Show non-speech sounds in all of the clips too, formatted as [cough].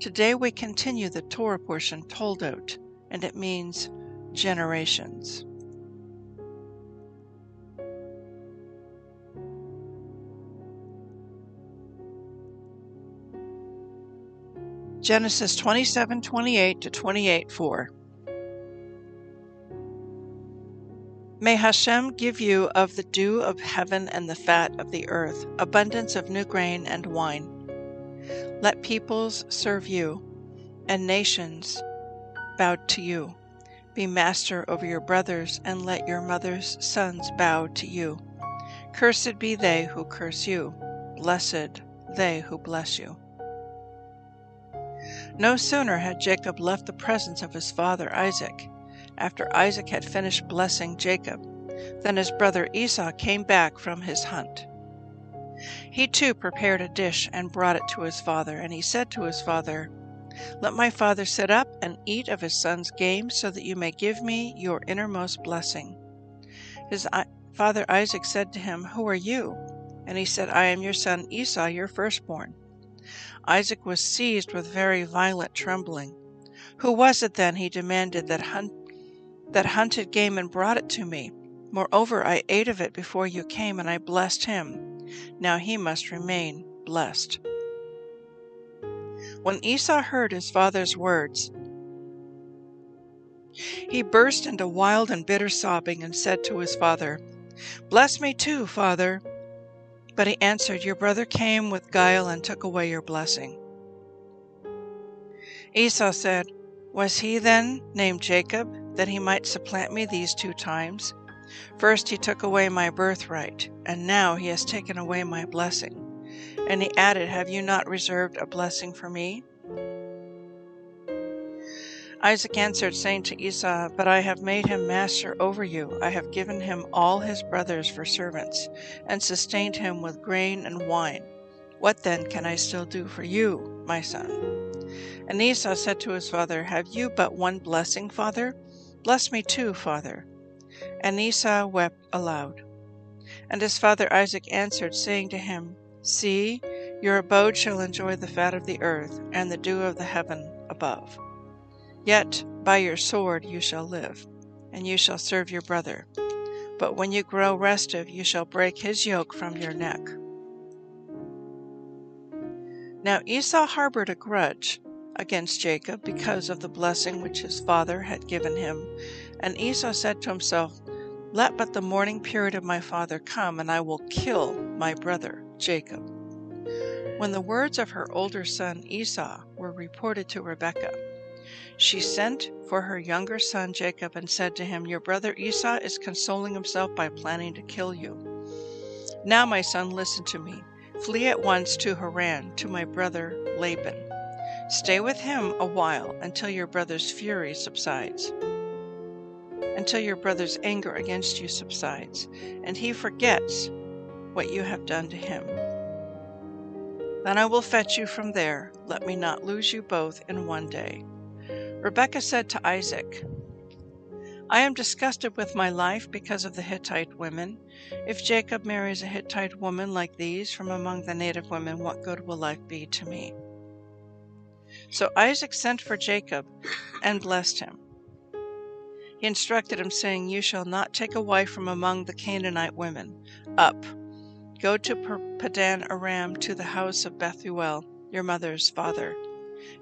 Today we continue the Torah portion Toldot, and it means generations. Genesis 27 28 to 28 4. May Hashem give you of the dew of heaven and the fat of the earth, abundance of new grain and wine let peoples serve you, and nations bow to you. Be master over your brothers, and let your mother's sons bow to you. Cursed be they who curse you, blessed they who bless you. No sooner had Jacob left the presence of his father Isaac, after Isaac had finished blessing Jacob, than his brother Esau came back from his hunt. He too prepared a dish and brought it to his father, and he said to his father, Let my father sit up and eat of his son's game, so that you may give me your innermost blessing. His father Isaac said to him, Who are you? And he said, I am your son Esau, your firstborn. Isaac was seized with very violent trembling. Who was it then, he demanded, that, that hunted game and brought it to me? Moreover, I ate of it before you came, and I blessed him. Now he must remain blessed. When Esau heard his father's words, he burst into wild and bitter sobbing and said to his father, Bless me too, father. But he answered, Your brother came with guile and took away your blessing. Esau said, Was he then named Jacob, that he might supplant me these two times? First he took away my birthright, and now he has taken away my blessing. And he added, Have you not reserved a blessing for me? Isaac answered, saying to Esau, But I have made him master over you. I have given him all his brothers for servants, and sustained him with grain and wine. What then can I still do for you, my son? And Esau said to his father, Have you but one blessing, father? Bless me too, father. And Esau wept aloud. And his father Isaac answered, saying to him, See, your abode shall enjoy the fat of the earth, and the dew of the heaven above. Yet by your sword you shall live, and you shall serve your brother. But when you grow restive, you shall break his yoke from your neck. Now Esau harbored a grudge against Jacob because of the blessing which his father had given him. And Esau said to himself, Let but the mourning period of my father come, and I will kill my brother Jacob. When the words of her older son Esau were reported to Rebekah, she sent for her younger son Jacob and said to him, Your brother Esau is consoling himself by planning to kill you. Now, my son, listen to me. Flee at once to Haran, to my brother Laban. Stay with him a while until your brother's fury subsides, until your brother's anger against you subsides, and he forgets what you have done to him. Then I will fetch you from there. Let me not lose you both in one day. Rebekah said to Isaac, I am disgusted with my life because of the Hittite women. If Jacob marries a Hittite woman like these from among the native women, what good will life be to me? So Isaac sent for Jacob and blessed him. He instructed him, saying, You shall not take a wife from among the Canaanite women. Up, Go to Padan Aram to the house of Bethuel, your mother's father,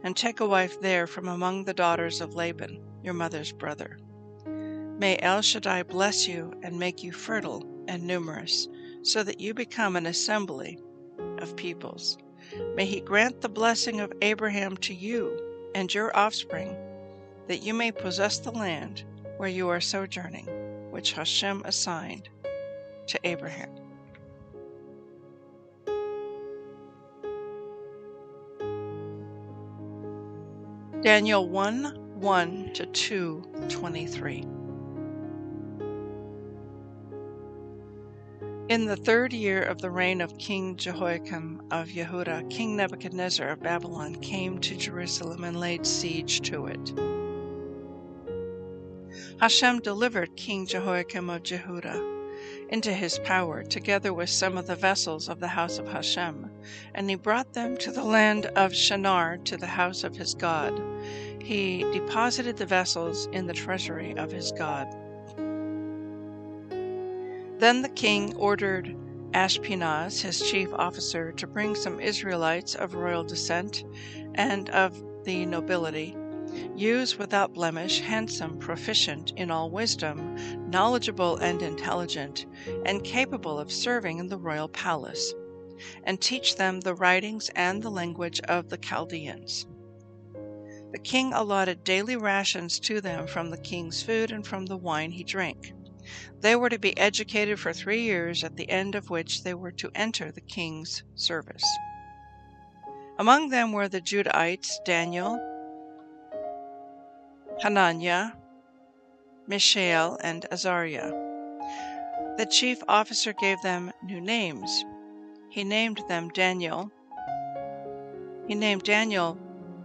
and take a wife there from among the daughters of Laban, your mother's brother. May El Shaddai bless you and make you fertile and numerous, so that you become an assembly of peoples. May he grant the blessing of Abraham to you and your offspring, that you may possess the land where you are sojourning, which Hashem assigned to Abraham. Daniel 1 1 to 2 23. In the third year of the reign of King Jehoiakim of Yehuda, King Nebuchadnezzar of Babylon came to Jerusalem and laid siege to it. Hashem delivered King Jehoiakim of Jehudah into his power, together with some of the vessels of the house of Hashem. And he brought them to the land of Shinar, to the house of his God. He deposited the vessels in the treasury of his God. Then the king ordered Ashpenaz, his chief officer, to bring some Israelites of royal descent and of the nobility Use without blemish, handsome, proficient in all wisdom, knowledgeable and intelligent, and capable of serving in the royal palace, and teach them the writings and the language of the Chaldeans. The king allotted daily rations to them from the king's food and from the wine he drank. They were to be educated for three years, at the end of which they were to enter the king's service. Among them were the Judahites Daniel, Hananiah, Mishael, and Azariah. The chief officer gave them new names. He named them Daniel. He named Daniel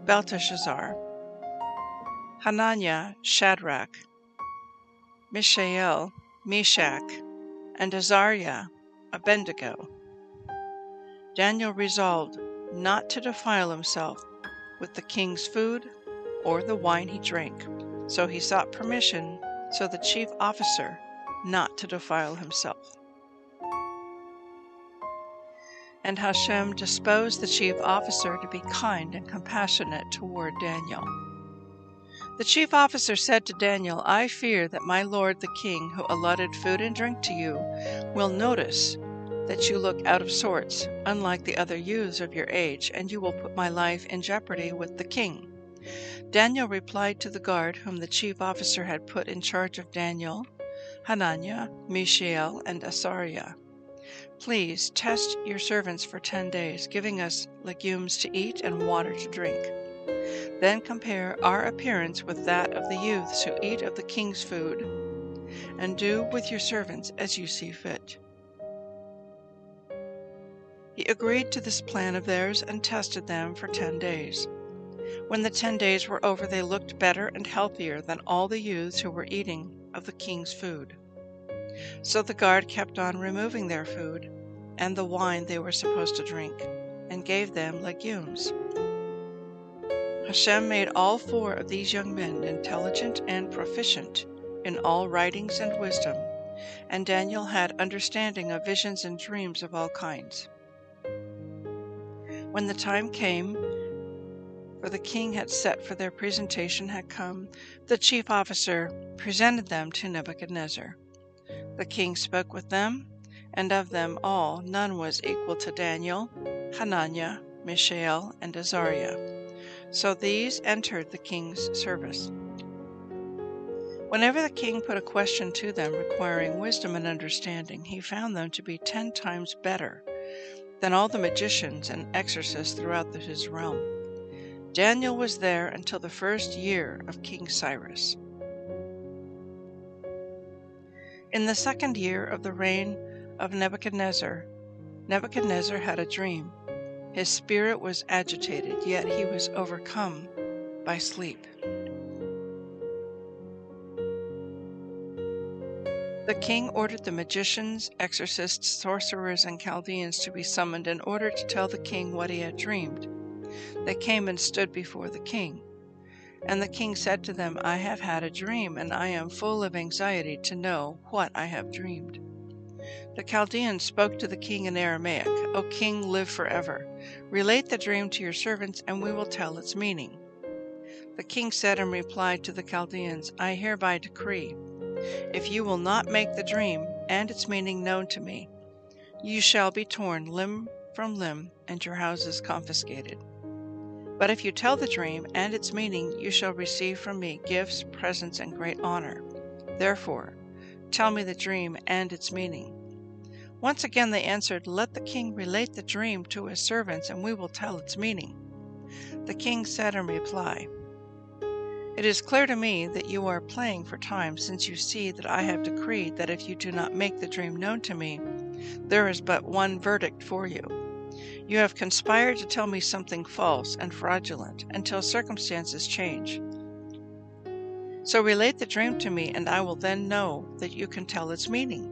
Belteshazzar, Hananiah Shadrach, Mishael Meshach, and Azariah Abednego. Daniel resolved not to defile himself with the king's food or the wine he drank. So he sought permission so the chief officer not to defile himself. And Hashem disposed the chief officer to be kind and compassionate toward Daniel. The chief officer said to Daniel, I fear that my lord the king, who allotted food and drink to you, will notice that you look out of sorts, unlike the other youths of your age, and you will put my life in jeopardy with the king. Daniel replied to the guard whom the chief officer had put in charge of Daniel, Hananiah, Mishael, and Azariah. Please test your servants for ten days, giving us legumes to eat and water to drink. Then compare our appearance with that of the youths who eat of the king's food, and do with your servants as you see fit. He agreed to this plan of theirs and tested them for ten days. When the ten days were over, they looked better and healthier than all the youths who were eating of the king's food. So the guard kept on removing their food and the wine they were supposed to drink, and gave them legumes. Hashem made all four of these young men intelligent and proficient in all writings and wisdom, and Daniel had understanding of visions and dreams of all kinds. When the time came, for the king had set for their presentation had come, the chief officer presented them to Nebuchadnezzar. The king spoke with them, and of them all none was equal to Daniel, Hananiah, Mishael, and Azariah. So these entered the king's service. Whenever the king put a question to them requiring wisdom and understanding, he found them to be ten times better than all the magicians and exorcists throughout his realm. Daniel was there until the first year of King Cyrus. In the second year of the reign of Nebuchadnezzar, Nebuchadnezzar had a dream. His spirit was agitated, yet he was overcome by sleep. The king ordered the magicians, exorcists, sorcerers, and Chaldeans to be summoned in order to tell the king what he had dreamed. They came and stood before the king. And the king said to them, I have had a dream, and I am full of anxiety to know what I have dreamed. The Chaldeans spoke to the king in Aramaic, O king, live forever. Relate the dream to your servants, and we will tell its meaning. The king said in reply to the Chaldeans, I hereby decree if you will not make the dream and its meaning known to me, you shall be torn limb from limb and your houses confiscated. But if you tell the dream and its meaning, you shall receive from me gifts, presents, and great honor. Therefore, tell me the dream and its meaning. Once again they answered, Let the king relate the dream to his servants, and we will tell its meaning. The king said in reply, it is clear to me that you are playing for time, since you see that I have decreed that if you do not make the dream known to me, there is but one verdict for you. You have conspired to tell me something false and fraudulent until circumstances change. So relate the dream to me, and I will then know that you can tell its meaning.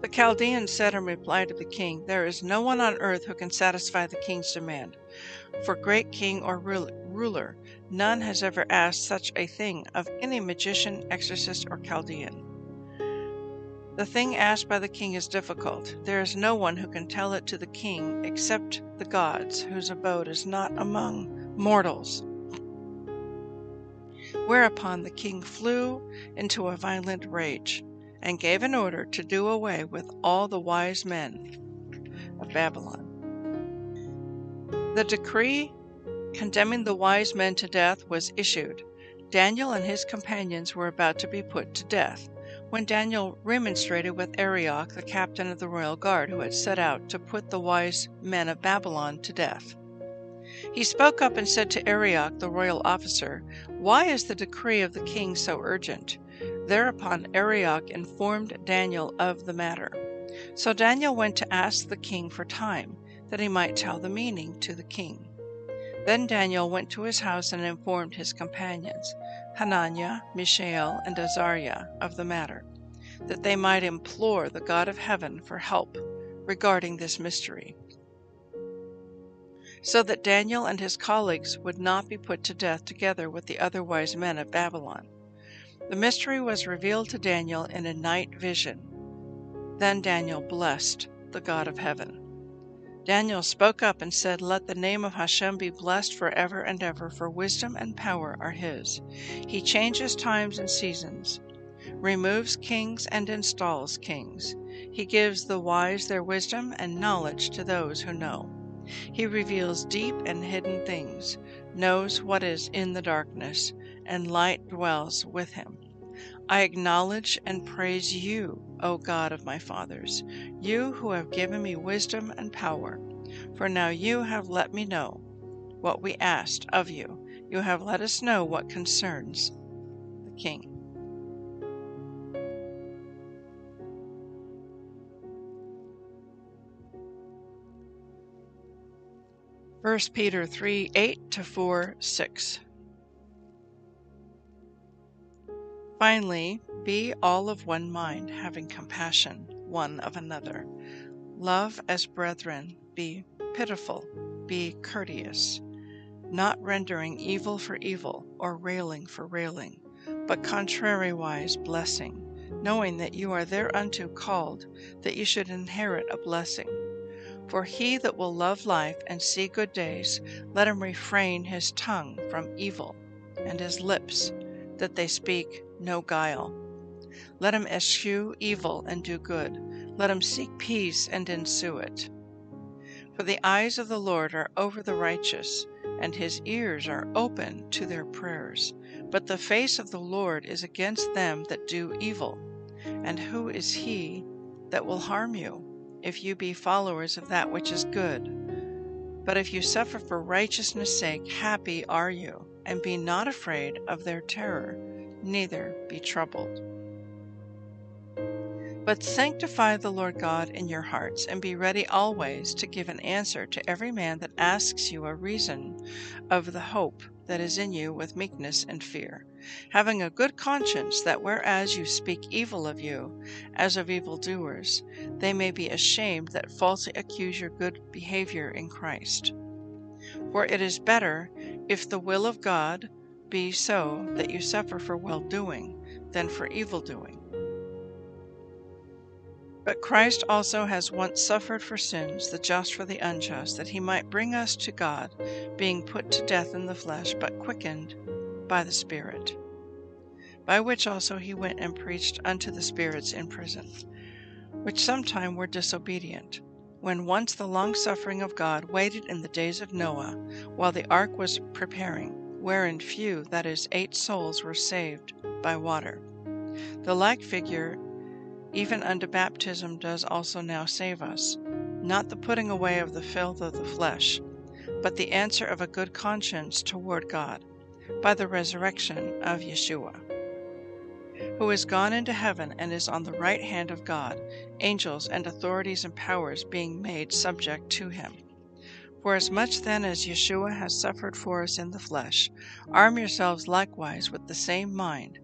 The Chaldean said in reply to the king, There is no one on earth who can satisfy the king's demand. For great king or ruler, none has ever asked such a thing of any magician, exorcist, or Chaldean. The thing asked by the king is difficult. There is no one who can tell it to the king except the gods, whose abode is not among mortals. Whereupon the king flew into a violent rage and gave an order to do away with all the wise men of Babylon. The decree condemning the wise men to death was issued. Daniel and his companions were about to be put to death when Daniel remonstrated with Arioch, the captain of the royal guard, who had set out to put the wise men of Babylon to death. He spoke up and said to Arioch, the royal officer, Why is the decree of the king so urgent? Thereupon Arioch informed Daniel of the matter. So Daniel went to ask the king for time, that he might tell the meaning to the king. Then Daniel went to his house and informed his companions, Hananiah, Mishael, and Azariah, of the matter, that they might implore the God of heaven for help regarding this mystery, so that Daniel and his colleagues would not be put to death together with the other wise men of Babylon. The mystery was revealed to Daniel in a night vision. Then Daniel blessed the God of heaven. Daniel spoke up and said, Let the name of Hashem be blessed forever and ever, for wisdom and power are his. He changes times and seasons, removes kings and installs kings. He gives the wise their wisdom and knowledge to those who know. He reveals deep and hidden things, knows what is in the darkness, and light dwells with him. I acknowledge and praise you, O God of my fathers, you who have given me wisdom and power. For now you have let me know what we asked of you. You have let us know what concerns the king. First Peter 3 8 to 4 6. Finally, be all of one mind, having compassion one of another. Love as brethren, be pitiful, be courteous, not rendering evil for evil or railing for railing, but contrariwise blessing, knowing that you are thereunto called, that you should inherit a blessing. For he that will love life and see good days, let him refrain his tongue from evil, and his lips, that they speak no guile. Let him eschew evil and do good. Let him seek peace and ensue it. For the eyes of the Lord are over the righteous, and his ears are open to their prayers. But the face of the Lord is against them that do evil. And who is he that will harm you? if you be followers of that which is good. But if you suffer for righteousness' sake, happy are you, and be not afraid of their terror, neither be troubled. But sanctify the Lord God in your hearts, and be ready always to give an answer to every man that asks you a reason of the hope that is in you with meekness and fear, having a good conscience, that whereas you speak evil of you, as of evildoers, they may be ashamed that falsely accuse your good behavior in Christ. For it is better, if the will of God be so, that you suffer for well doing, than for evil doing. But Christ also has once suffered for sins, the just for the unjust, that he might bring us to God, being put to death in the flesh, but quickened by the Spirit. By which also he went and preached unto the spirits in prison, which sometime were disobedient, when once the long suffering of God waited in the days of Noah, while the ark was preparing, wherein few, that is, eight souls, were saved by water. The like figure even unto baptism does also now save us, not the putting away of the filth of the flesh, but the answer of a good conscience toward God, by the resurrection of Yeshua, who is gone into heaven and is on the right hand of God, angels and authorities and powers being made subject to him. For as much then as Yeshua has suffered for us in the flesh, arm yourselves likewise with the same mind.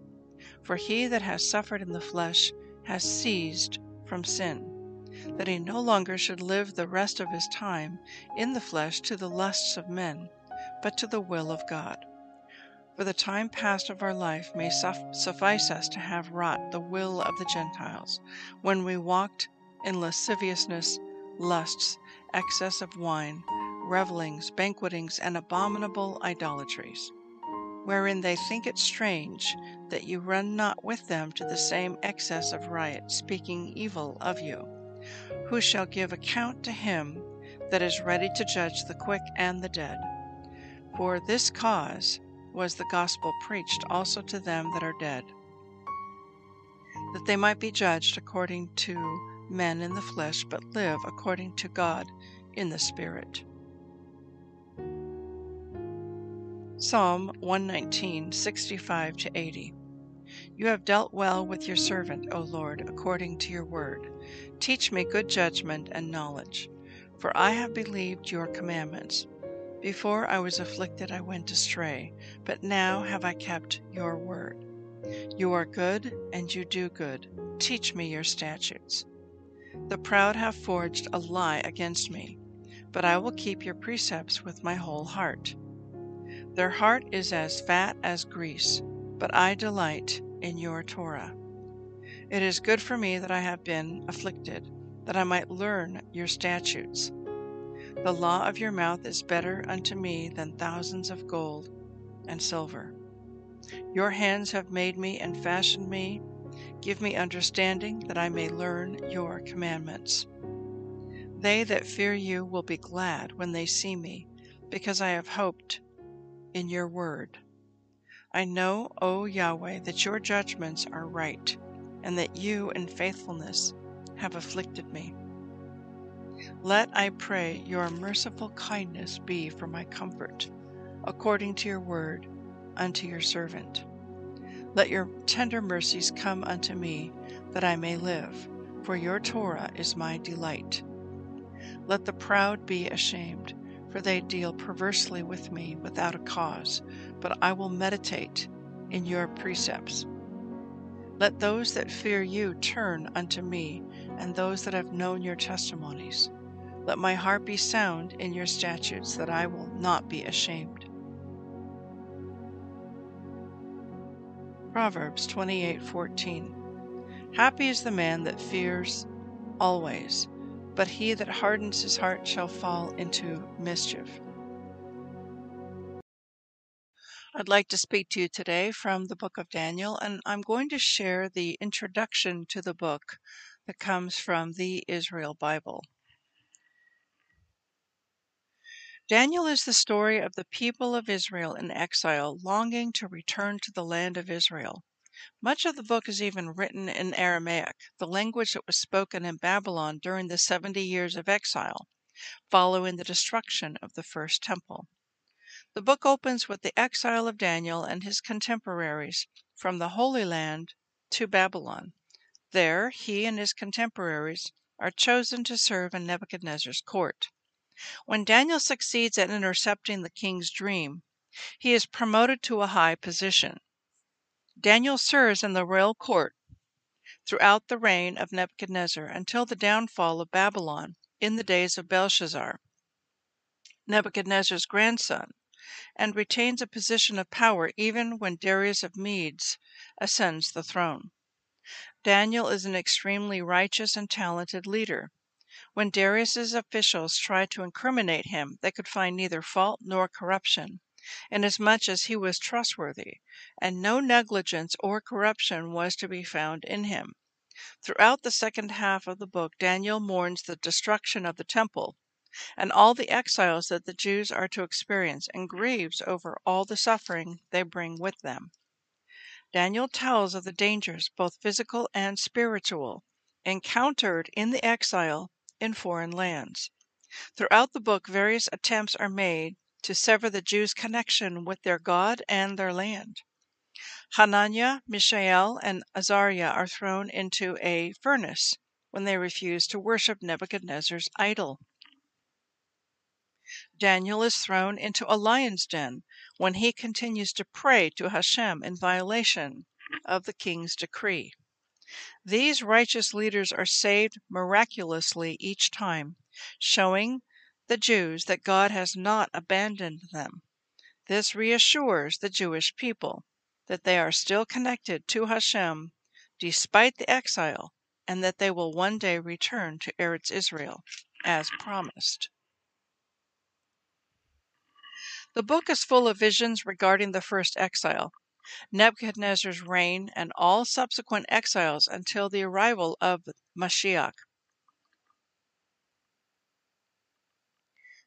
For he that has suffered in the flesh has ceased from sin, that he no longer should live the rest of his time in the flesh to the lusts of men, but to the will of God. For the time past of our life may suffice us to have wrought the will of the Gentiles, when we walked in lasciviousness, lusts, excess of wine, revellings, banquetings, and abominable idolatries wherein they think it strange that you run not with them to the same excess of riot, speaking evil of you, who shall give account to him that is ready to judge the quick and the dead. For this cause was the gospel preached also to them that are dead, that they might be judged according to men in the flesh, but live according to God in the Spirit. Psalm 119, 65 to 80. You have dealt well with your servant, O Lord, according to your word. Teach me good judgment and knowledge, for I have believed your commandments. Before I was afflicted, I went astray, but now have I kept your word. You are good, and you do good. Teach me your statutes. The proud have forged a lie against me, but I will keep your precepts with my whole heart. Their heart is as fat as grease, but I delight in your Torah. It is good for me that I have been afflicted, that I might learn your statutes. The law of your mouth is better unto me than thousands of gold and silver. Your hands have made me and fashioned me. Give me understanding that I may learn your commandments. They that fear you will be glad when they see me, because I have hoped in your word. I know, O Yahweh, that your judgments are right, and that you in faithfulness have afflicted me. Let, I pray, your merciful kindness be for my comfort, according to your word, unto your servant. Let your tender mercies come unto me, that I may live, for your Torah is my delight. Let the proud be ashamed, for they deal perversely with me without a cause, but I will meditate in your precepts. Let those that fear you turn unto me, and those that have known your testimonies. Let my heart be sound in your statutes, that I will not be ashamed. Proverbs 28:14 Happy is the man that fears always, but he that hardens his heart shall fall into mischief. I'd like to speak to you today from the book of Daniel, and I'm going to share the introduction to the book that comes from the Israel Bible. Daniel is the story of the people of Israel in exile longing to return to the land of Israel. Much of the book is even written in Aramaic, the language that was spoken in Babylon during the 70 years of exile, following the destruction of the first temple. The book opens with the exile of Daniel and his contemporaries from the Holy Land to Babylon. There, he and his contemporaries are chosen to serve in Nebuchadnezzar's court. When Daniel succeeds at intercepting the king's dream, he is promoted to a high position. Daniel serves in the royal court throughout the reign of Nebuchadnezzar until the downfall of Babylon in the days of Belshazzar, Nebuchadnezzar's grandson, and retains a position of power even when Darius of Medes ascends the throne. Daniel is an extremely righteous and talented leader. When Darius's officials tried to incriminate him, they could find neither fault nor corruption, inasmuch as he was trustworthy, and no negligence or corruption was to be found in him. Throughout the second half of the book, Daniel mourns the destruction of the temple and all the exiles that the Jews are to experience, and grieves over all the suffering they bring with them. Daniel tells of the dangers, both physical and spiritual, encountered in the exile in foreign lands. Throughout the book, various attempts are made to sever the Jews' connection with their God and their land. Hananiah, Mishael, and Azariah are thrown into a furnace when they refuse to worship Nebuchadnezzar's idol. Daniel is thrown into a lion's den when he continues to pray to Hashem in violation of the king's decree. These righteous leaders are saved miraculously each time, showing the Jews that God has not abandoned them. This reassures the Jewish people that they are still connected to Hashem despite the exile and that they will one day return to Eretz Israel as promised. The book is full of visions regarding the first exile, Nebuchadnezzar's reign, and all subsequent exiles until the arrival of Mashiach.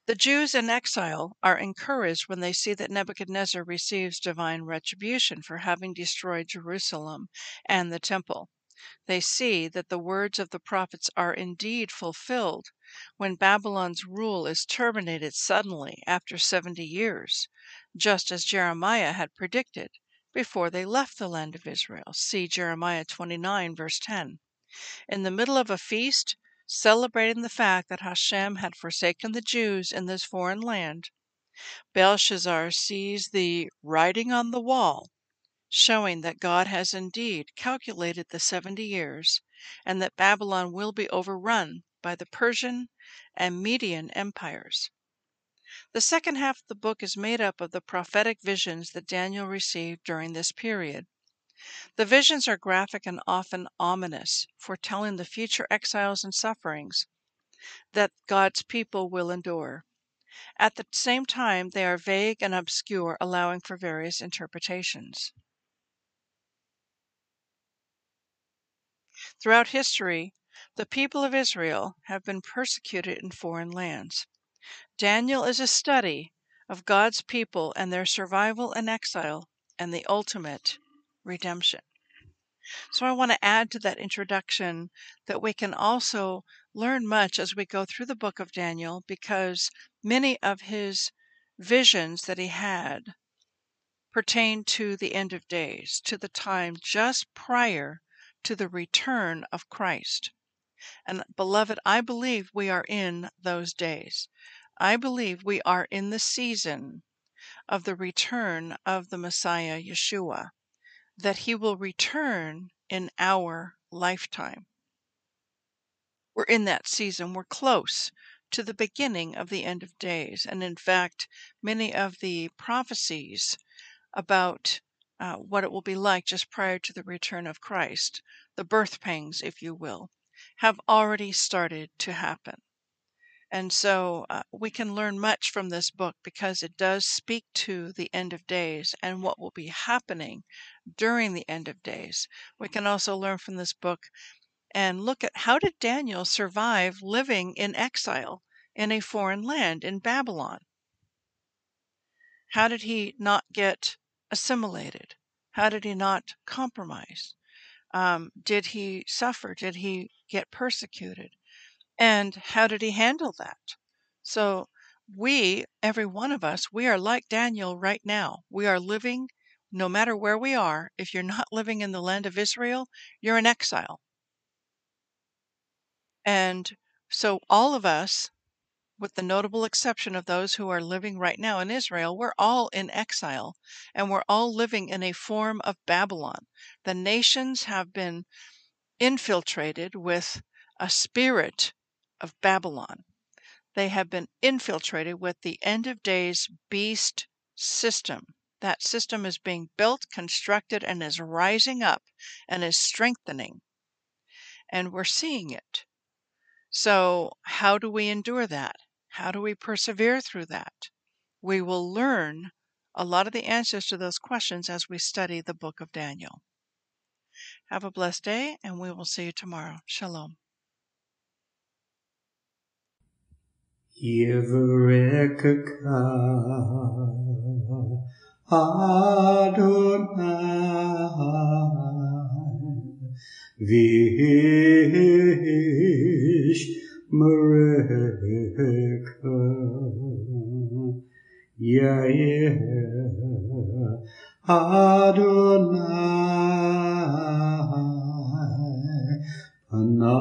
The Jews in exile are encouraged when they see that Nebuchadnezzar receives divine retribution for having destroyed Jerusalem and the temple. They see that the words of the prophets are indeed fulfilled when Babylon's rule is terminated suddenly after 70 years, just as Jeremiah had predicted before they left the land of Israel. See Jeremiah 29, verse 10. In the middle of a feast, celebrating the fact that Hashem had forsaken the Jews in this foreign land, Belshazzar sees the writing on the wall, showing that God has indeed calculated the 70 years and that Babylon will be overrun by the Persian and Median empires. The second half of the book is made up of the prophetic visions that Daniel received during this period. The visions are graphic and often ominous, foretelling the future exiles and sufferings that God's people will endure. At the same time, they are vague and obscure, allowing for various interpretations. Throughout history, the people of Israel have been persecuted in foreign lands. Daniel is a study of God's people and their survival in exile and the ultimate redemption. So, I want to add to that introduction that we can also learn much as we go through the book of Daniel because many of his visions that he had pertain to the end of days, to the time just prior to the return of Christ. And, beloved, I believe we are in those days. I believe we are in the season of the return of the Messiah Yeshua, that he will return in our lifetime. We're in that season. We're close to the beginning of the end of days. And in fact, many of the prophecies about uh, what it will be like just prior to the return of Christ, the birth pangs, if you will, have already started to happen. And so uh, we can learn much from this book because it does speak to the end of days and what will be happening during the end of days. We can also learn from this book and look at how did Daniel survive living in exile in a foreign land in Babylon? How did he not get assimilated? How did he not compromise? Um, did he suffer? Did he get persecuted? And how did he handle that? So, we, every one of us, we are like Daniel right now. We are living, no matter where we are, if you're not [laughs] living in the land of Israel, you're in exile. And so, all of us, with the notable exception of those who are living right now in Israel, we're all in exile and we're all living in a form of Babylon. The nations have been infiltrated with a spirit of Babylon. They have been infiltrated with the end of days beast system. That system is being built, constructed, and is rising up and is strengthening. And we're seeing it. So, how do we endure that? How do we persevere through that? We will learn a lot of the answers to those questions as we study the book of Daniel. Have a blessed day, and we will see you tomorrow. Shalom. Adonai Vish Mareka Yair Adonai Panavilaka